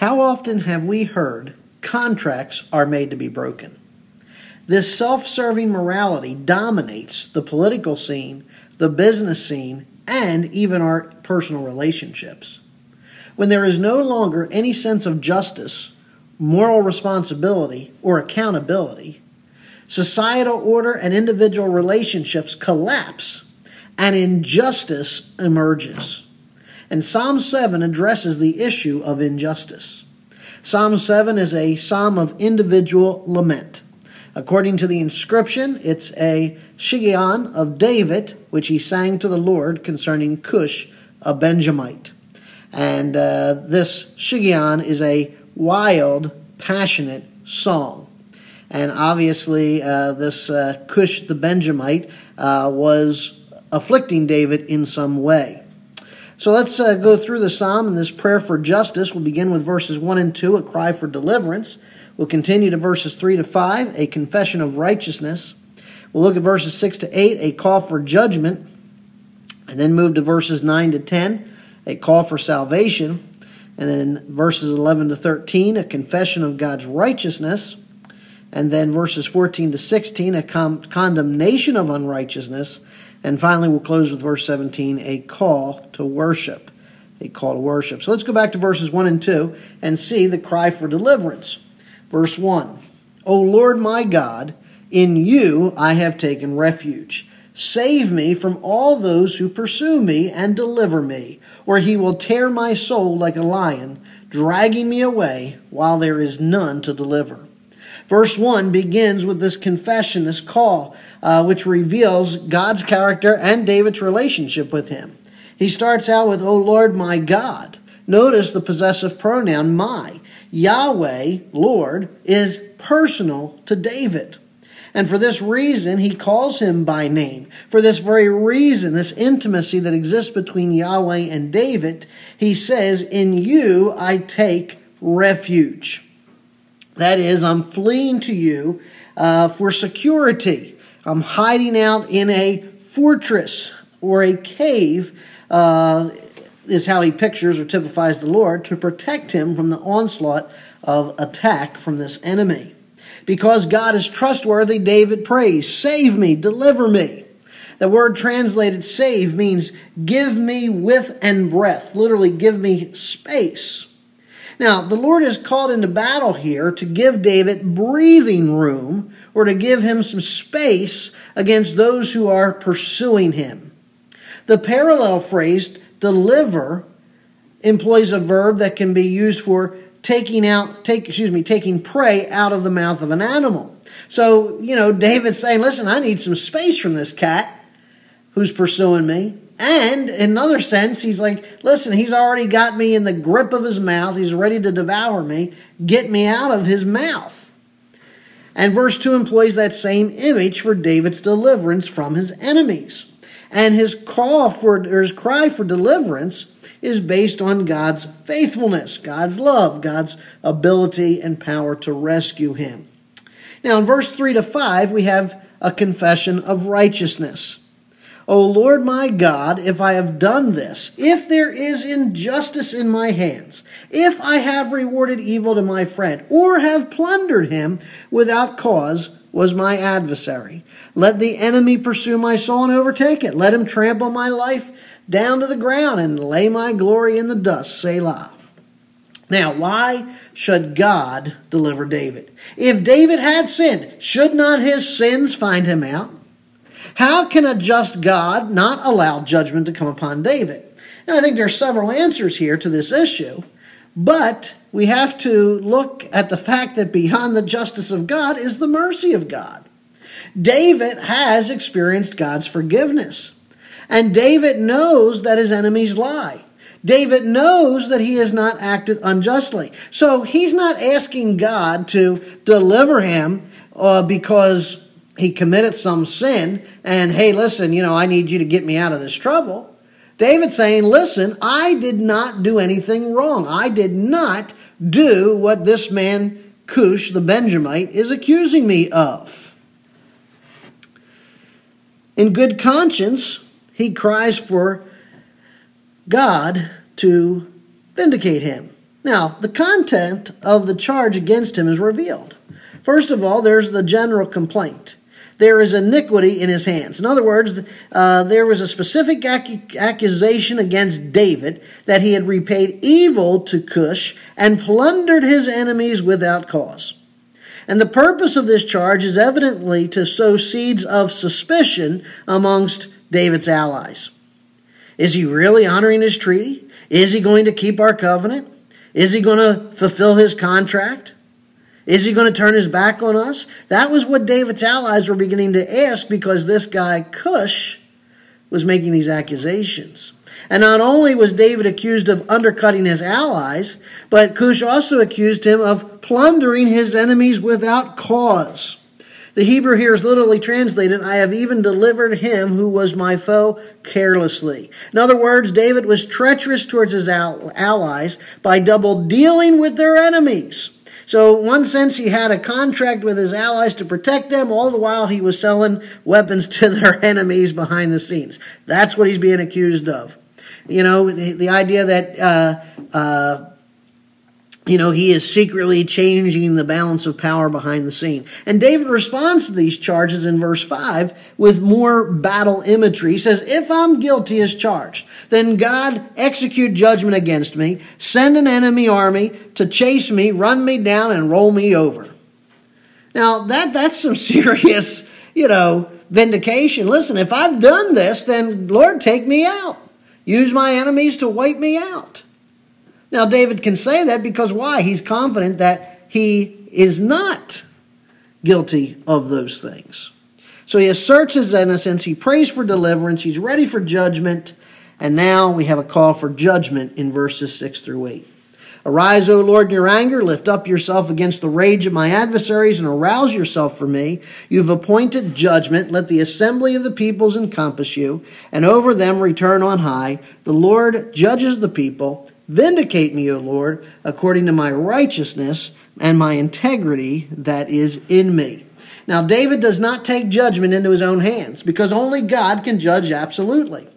How often have we heard contracts are made to be broken? This self serving morality dominates the political scene, the business scene, and even our personal relationships. When there is no longer any sense of justice, moral responsibility, or accountability, societal order and individual relationships collapse and injustice emerges. And Psalm 7 addresses the issue of injustice. Psalm 7 is a psalm of individual lament. According to the inscription, it's a Shiggaion of David, which he sang to the Lord concerning Cush, a Benjamite. And uh, this Shiggaion is a wild, passionate song. And obviously, uh, this uh, Cush the Benjamite uh, was afflicting David in some way. So let's uh, go through the psalm and this prayer for justice. We'll begin with verses 1 and 2, a cry for deliverance. We'll continue to verses 3 to 5, a confession of righteousness. We'll look at verses 6 to 8, a call for judgment. And then move to verses 9 to 10, a call for salvation. And then verses 11 to 13, a confession of God's righteousness. And then verses 14 to 16, a condemnation of unrighteousness. And finally, we'll close with verse 17, a call to worship. A call to worship. So let's go back to verses 1 and 2 and see the cry for deliverance. Verse 1 O Lord my God, in you I have taken refuge. Save me from all those who pursue me and deliver me, or he will tear my soul like a lion, dragging me away while there is none to deliver. Verse 1 begins with this confession, this call, uh, which reveals God's character and David's relationship with him. He starts out with, O Lord my God. Notice the possessive pronoun my. Yahweh, Lord, is personal to David. And for this reason, he calls him by name. For this very reason, this intimacy that exists between Yahweh and David, he says, In you I take refuge. That is, I'm fleeing to you uh, for security. I'm hiding out in a fortress or a cave, uh, is how he pictures or typifies the Lord, to protect him from the onslaught of attack from this enemy. Because God is trustworthy, David prays, Save me, deliver me. The word translated save means give me width and breadth, literally, give me space. Now, the Lord is called into battle here to give David breathing room or to give him some space against those who are pursuing him. The parallel phrase, deliver, employs a verb that can be used for taking out take excuse me taking prey out of the mouth of an animal so you know david's saying listen i need some space from this cat who's pursuing me and in another sense, he's like, listen, he's already got me in the grip of his mouth. He's ready to devour me. Get me out of his mouth. And verse 2 employs that same image for David's deliverance from his enemies. And his call for or his cry for deliverance is based on God's faithfulness, God's love, God's ability and power to rescue him. Now in verse 3 to 5, we have a confession of righteousness. O Lord my God, if I have done this, if there is injustice in my hands, if I have rewarded evil to my friend, or have plundered him without cause, was my adversary. Let the enemy pursue my soul and overtake it. Let him trample my life down to the ground and lay my glory in the dust. Selah. Now, why should God deliver David? If David had sinned, should not his sins find him out? How can a just God not allow judgment to come upon David? Now, I think there are several answers here to this issue, but we have to look at the fact that beyond the justice of God is the mercy of God. David has experienced God's forgiveness, and David knows that his enemies lie. David knows that he has not acted unjustly. So he's not asking God to deliver him uh, because he committed some sin and hey listen you know i need you to get me out of this trouble david saying listen i did not do anything wrong i did not do what this man cush the benjamite is accusing me of in good conscience he cries for god to vindicate him Now, the content of the charge against him is revealed. First of all, there's the general complaint. There is iniquity in his hands. In other words, uh, there was a specific ac- accusation against David that he had repaid evil to Cush and plundered his enemies without cause. And the purpose of this charge is evidently to sow seeds of suspicion amongst David's allies. Is he really honoring his treaty? Is he going to keep our covenant? Is he going to fulfill his contract? Is he going to turn his back on us? That was what David's allies were beginning to ask because this guy, Cush, was making these accusations. And not only was David accused of undercutting his allies, but Cush also accused him of plundering his enemies without cause. The Hebrew here is literally translated, I have even delivered him who was my foe carelessly. In other words, David was treacherous towards his allies by double dealing with their enemies. So, one sense, he had a contract with his allies to protect them, all the while he was selling weapons to their enemies behind the scenes. That's what he's being accused of. You know, the, the idea that uh, uh, you know, he is secretly changing the balance of power behind the scene. And David responds to these charges in verse 5 with more battle imagery. He says, If I'm guilty as charged, then God execute judgment against me, send an enemy army to chase me, run me down, and roll me over. Now, that, that's some serious, you know, vindication. Listen, if I've done this, then Lord, take me out. Use my enemies to wipe me out. Now, David can say that because why? He's confident that he is not guilty of those things. So he asserts his innocence, he prays for deliverance, he's ready for judgment, and now we have a call for judgment in verses 6 through 8. Arise, O Lord, in your anger, lift up yourself against the rage of my adversaries, and arouse yourself for me. You've appointed judgment. Let the assembly of the peoples encompass you, and over them return on high. The Lord judges the people. Vindicate me, O Lord, according to my righteousness and my integrity that is in me. Now, David does not take judgment into his own hands because only God can judge absolutely.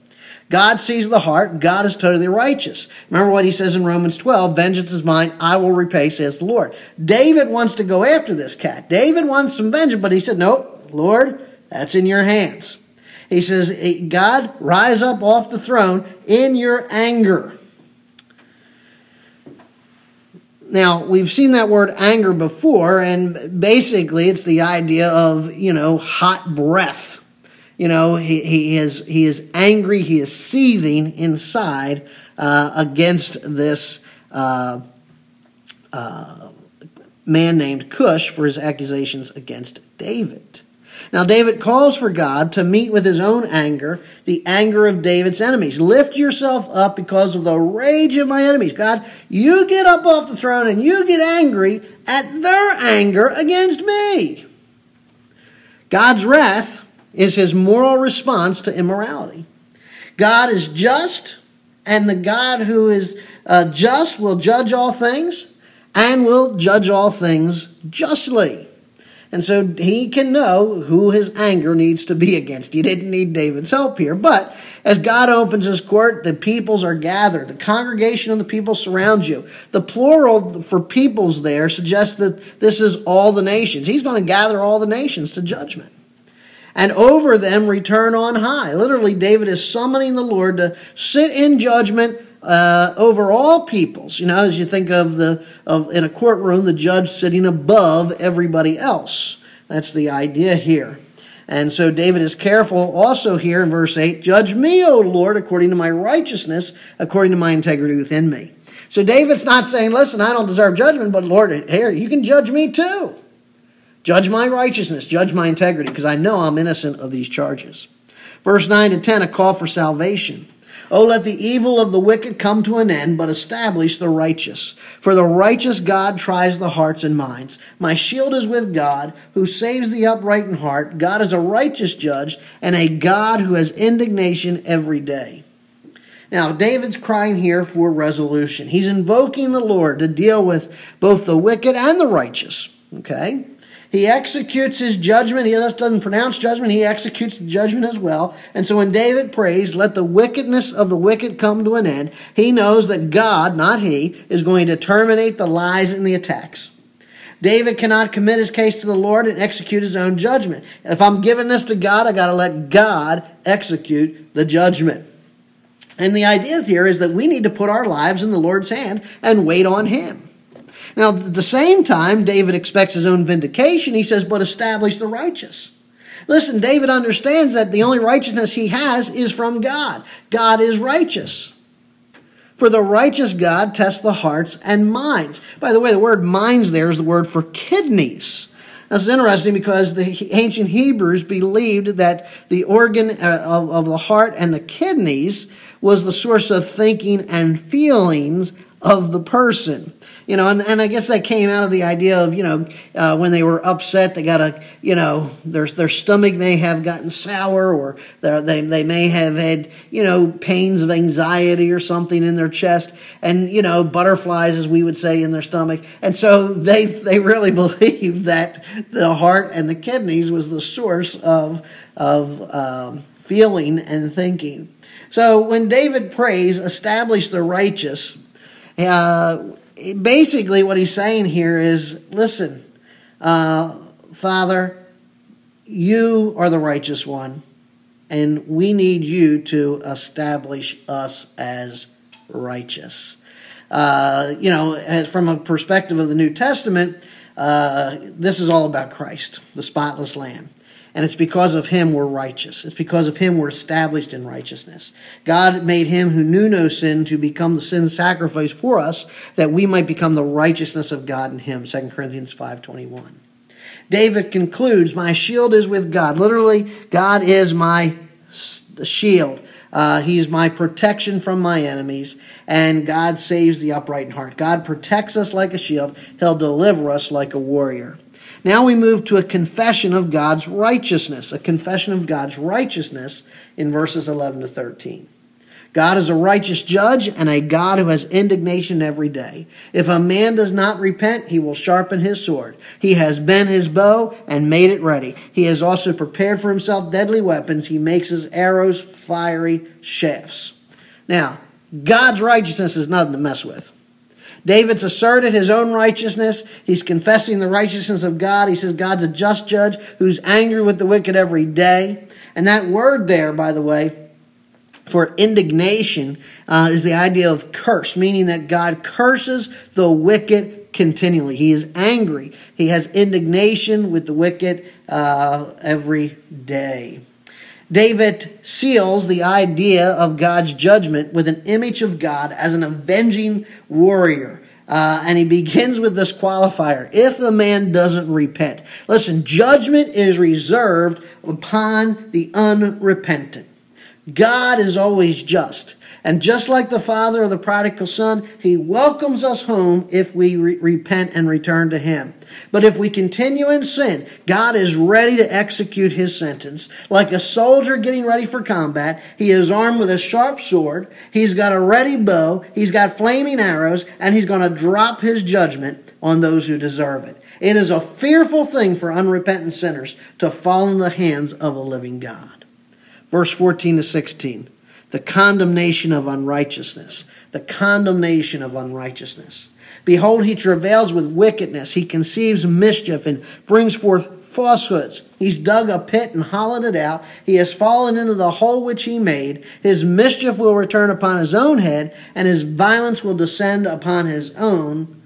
God sees the heart. God is totally righteous. Remember what he says in Romans 12 Vengeance is mine, I will repay, says the Lord. David wants to go after this cat. David wants some vengeance, but he said, Nope, Lord, that's in your hands. He says, God, rise up off the throne in your anger. Now, we've seen that word anger before, and basically it's the idea of, you know, hot breath. You know, he, he, is, he is angry, he is seething inside uh, against this uh, uh, man named Cush for his accusations against David. Now, David calls for God to meet with his own anger, the anger of David's enemies. Lift yourself up because of the rage of my enemies. God, you get up off the throne and you get angry at their anger against me. God's wrath is his moral response to immorality. God is just, and the God who is uh, just will judge all things and will judge all things justly. And so he can know who his anger needs to be against. He didn't need David's help here. But as God opens his court, the peoples are gathered. The congregation of the people surrounds you. The plural for peoples there suggests that this is all the nations. He's going to gather all the nations to judgment. And over them return on high. Literally, David is summoning the Lord to sit in judgment uh, over all peoples. You know, as you think of the of in a courtroom, the judge sitting above everybody else. That's the idea here. And so David is careful also here in verse 8 Judge me, O Lord, according to my righteousness, according to my integrity within me. So David's not saying, Listen, I don't deserve judgment, but Lord, here, you can judge me too. Judge my righteousness, judge my integrity, because I know I'm innocent of these charges. Verse 9 to 10, a call for salvation. Oh, let the evil of the wicked come to an end, but establish the righteous. For the righteous God tries the hearts and minds. My shield is with God, who saves the upright in heart. God is a righteous judge, and a God who has indignation every day. Now, David's crying here for resolution. He's invoking the Lord to deal with both the wicked and the righteous. Okay? He executes his judgment. He doesn't pronounce judgment, he executes the judgment as well. And so when David prays, let the wickedness of the wicked come to an end, he knows that God, not he, is going to terminate the lies and the attacks. David cannot commit his case to the Lord and execute his own judgment. If I'm giving this to God, I got to let God execute the judgment. And the idea here is that we need to put our lives in the Lord's hand and wait on him. Now, at the same time, David expects his own vindication. He says, but establish the righteous. Listen, David understands that the only righteousness he has is from God. God is righteous. For the righteous God tests the hearts and minds. By the way, the word minds there is the word for kidneys. That's interesting because the ancient Hebrews believed that the organ uh, of, of the heart and the kidneys was the source of thinking and feelings of the person. You know, and, and I guess that came out of the idea of, you know, uh, when they were upset, they got a, you know, their, their stomach may have gotten sour or they, they may have had, you know, pains of anxiety or something in their chest and, you know, butterflies, as we would say, in their stomach. And so they, they really believed that the heart and the kidneys was the source of, of um, feeling and thinking. So when David prays, establish the righteous, uh, basically what he's saying here is listen, uh, Father, you are the righteous one, and we need you to establish us as righteous. Uh, you know, from a perspective of the New Testament, uh, this is all about Christ, the spotless Lamb. And it's because of him we're righteous. It's because of him we're established in righteousness. God made him who knew no sin to become the sin sacrifice for us that we might become the righteousness of God in him. 2 Corinthians 5.21. David concludes, my shield is with God. Literally, God is my shield. Uh, he's my protection from my enemies, and God saves the upright in heart. God protects us like a shield. He'll deliver us like a warrior. Now we move to a confession of God's righteousness, a confession of God's righteousness in verses 11 to 13. God is a righteous judge and a God who has indignation every day. If a man does not repent, he will sharpen his sword. He has bent his bow and made it ready. He has also prepared for himself deadly weapons. He makes his arrows fiery shafts. Now, God's righteousness is nothing to mess with. David's asserted his own righteousness. He's confessing the righteousness of God. He says God's a just judge who's angry with the wicked every day. And that word there, by the way, for indignation uh, is the idea of curse, meaning that God curses the wicked continually. He is angry. He has indignation with the wicked uh, every day. David seals the idea of God's judgment with an image of God as an avenging warrior. Uh, and he begins with this qualifier if the man doesn't repent. Listen, judgment is reserved upon the unrepentant. God is always just. And just like the father of the prodigal son, he welcomes us home if we re- repent and return to him. But if we continue in sin, God is ready to execute his sentence. Like a soldier getting ready for combat, he is armed with a sharp sword, he's got a ready bow, he's got flaming arrows, and he's going to drop his judgment on those who deserve it. It is a fearful thing for unrepentant sinners to fall in the hands of a living God. Verse 14 to 16 the condemnation of unrighteousness. The condemnation of unrighteousness. Behold, he travails with wickedness. He conceives mischief and brings forth falsehoods. He's dug a pit and hollowed it out. He has fallen into the hole which he made. His mischief will return upon his own head, and his violence will descend upon his own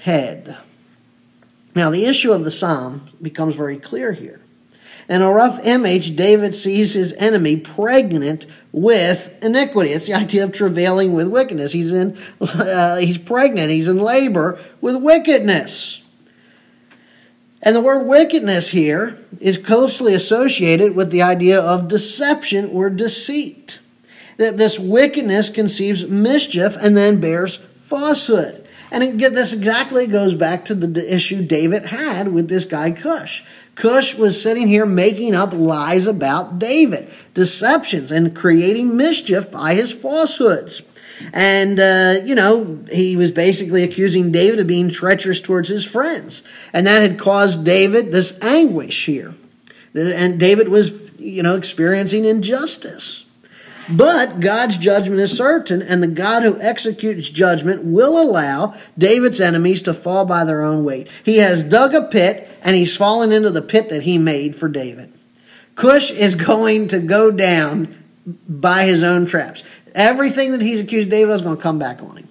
head. Now, the issue of the psalm becomes very clear here. In a rough image, David sees his enemy pregnant with iniquity. It's the idea of travailing with wickedness. He's in, uh, he's pregnant. He's in labor with wickedness. And the word wickedness here is closely associated with the idea of deception or deceit. That this wickedness conceives mischief and then bears falsehood. And it, this exactly goes back to the issue David had with this guy Cush. Cush was sitting here making up lies about David, deceptions, and creating mischief by his falsehoods. And, uh, you know, he was basically accusing David of being treacherous towards his friends. And that had caused David this anguish here. And David was, you know, experiencing injustice. But God's judgment is certain, and the God who executes judgment will allow David's enemies to fall by their own weight. He has dug a pit, and he's fallen into the pit that he made for David. Cush is going to go down by his own traps. Everything that he's accused David of is going to come back on him.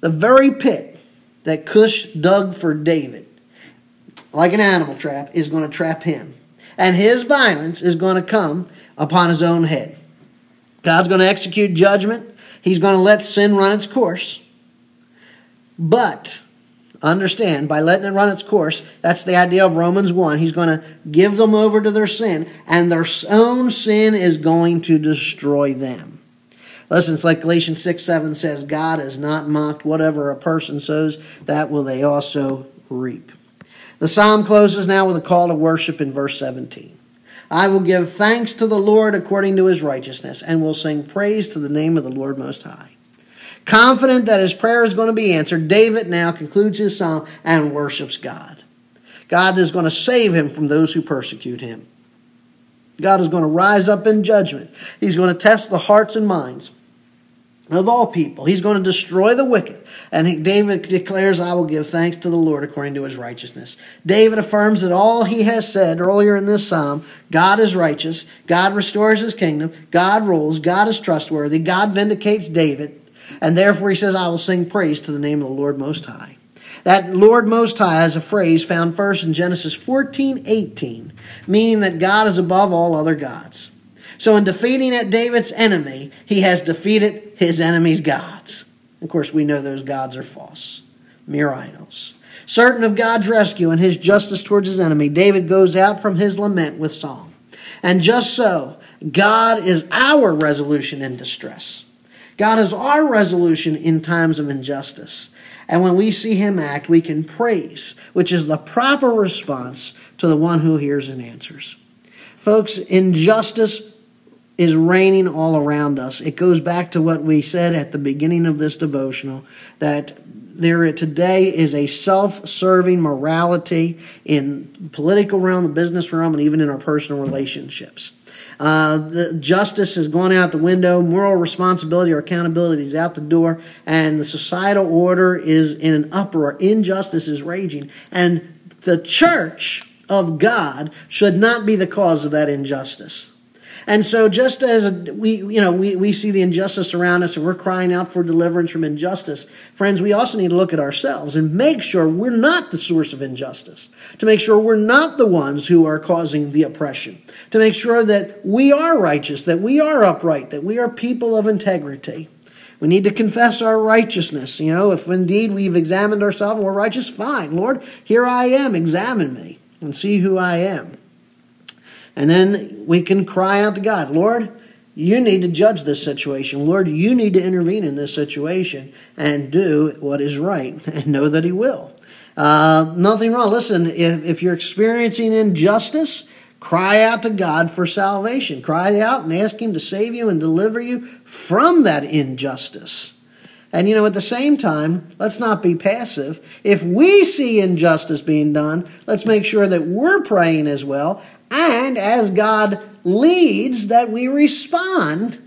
The very pit that Cush dug for David, like an animal trap, is going to trap him. And his violence is going to come upon his own head. God's going to execute judgment. He's going to let sin run its course. But understand by letting it run its course that's the idea of romans 1 he's going to give them over to their sin and their own sin is going to destroy them listen it's like galatians 6 7 says god is not mocked whatever a person sows that will they also reap the psalm closes now with a call to worship in verse 17 I will give thanks to the Lord according to his righteousness, and will sing praise to the name of the Lord Most High. Confident that his prayer is going to be answered, David now concludes his psalm and worships God. God is going to save him from those who persecute him. God is going to rise up in judgment. He's going to test the hearts and minds of all people. He's going to destroy the wicked. And he, David declares, I will give thanks to the Lord according to his righteousness. David affirms that all he has said earlier in this psalm God is righteous, God restores his kingdom, God rules, God is trustworthy, God vindicates David. And therefore he says, I will sing praise to the name of the Lord Most High. That Lord Most High is a phrase found first in Genesis 14 18, meaning that God is above all other gods. So in defeating at David's enemy, he has defeated his enemy's gods. Of course, we know those gods are false, mere idols. Certain of God's rescue and his justice towards his enemy, David goes out from his lament with song. And just so, God is our resolution in distress. God is our resolution in times of injustice. And when we see him act, we can praise, which is the proper response to the one who hears and answers. Folks, injustice is reigning all around us. It goes back to what we said at the beginning of this devotional that there today is a self-serving morality in political realm, the business realm, and even in our personal relationships. Uh, the justice has gone out the window. Moral responsibility or accountability is out the door, and the societal order is in an uproar. Injustice is raging, and the church of God should not be the cause of that injustice. And so, just as we, you know, we, we see the injustice around us and we're crying out for deliverance from injustice, friends, we also need to look at ourselves and make sure we're not the source of injustice, to make sure we're not the ones who are causing the oppression, to make sure that we are righteous, that we are upright, that we are people of integrity. We need to confess our righteousness. You know, if indeed we've examined ourselves and we're righteous, fine. Lord, here I am. Examine me and see who I am. And then we can cry out to God, Lord, you need to judge this situation. Lord, you need to intervene in this situation and do what is right and know that He will. Uh, nothing wrong. Listen, if, if you're experiencing injustice, cry out to God for salvation. Cry out and ask Him to save you and deliver you from that injustice. And you know, at the same time, let's not be passive. If we see injustice being done, let's make sure that we're praying as well and as God leads, that we respond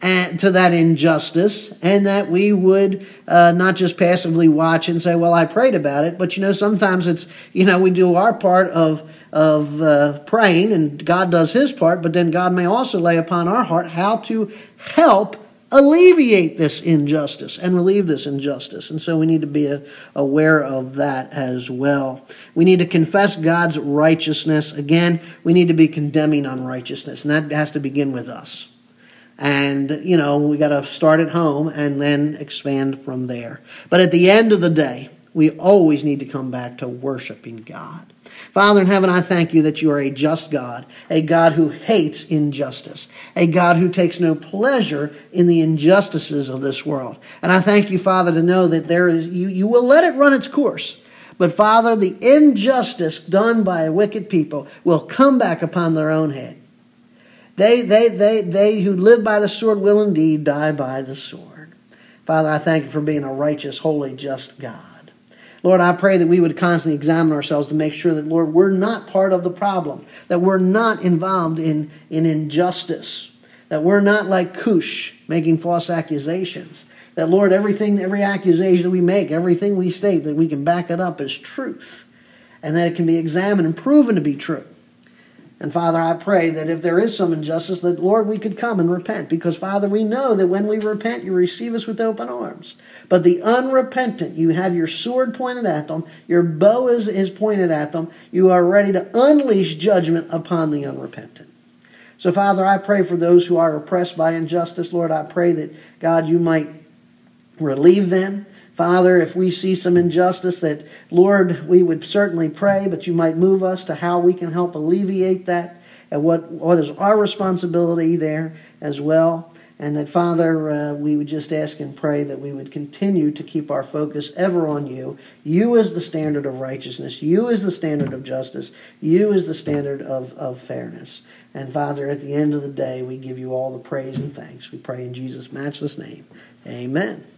to that injustice and that we would uh, not just passively watch and say, well, I prayed about it. But, you know, sometimes it's, you know, we do our part of, of uh, praying and God does his part, but then God may also lay upon our heart how to help alleviate this injustice and relieve this injustice. And so we need to be aware of that as well. We need to confess God's righteousness. Again, we need to be condemning unrighteousness, and that has to begin with us. And, you know, we got to start at home and then expand from there. But at the end of the day, we always need to come back to worshiping God. Father in heaven, I thank you that you are a just God, a God who hates injustice, a God who takes no pleasure in the injustices of this world. And I thank you, Father, to know that there is you, you will let it run its course. But Father, the injustice done by wicked people will come back upon their own head. They, they, they, they who live by the sword will indeed die by the sword. Father, I thank you for being a righteous, holy, just God. Lord, I pray that we would constantly examine ourselves to make sure that, Lord, we're not part of the problem, that we're not involved in, in injustice, that we're not like Cush making false accusations. That, Lord, everything, every accusation that we make, everything we state, that we can back it up as truth, and that it can be examined and proven to be true. And Father, I pray that if there is some injustice, that Lord, we could come and repent. Because Father, we know that when we repent, you receive us with open arms. But the unrepentant, you have your sword pointed at them, your bow is, is pointed at them, you are ready to unleash judgment upon the unrepentant. So, Father, I pray for those who are oppressed by injustice, Lord, I pray that, God, you might relieve them. Father, if we see some injustice, that, Lord, we would certainly pray, but you might move us to how we can help alleviate that and what, what is our responsibility there as well. And that, Father, uh, we would just ask and pray that we would continue to keep our focus ever on you. You is the standard of righteousness. You is the standard of justice. You is the standard of, of fairness. And, Father, at the end of the day, we give you all the praise and thanks. We pray in Jesus' matchless name. Amen.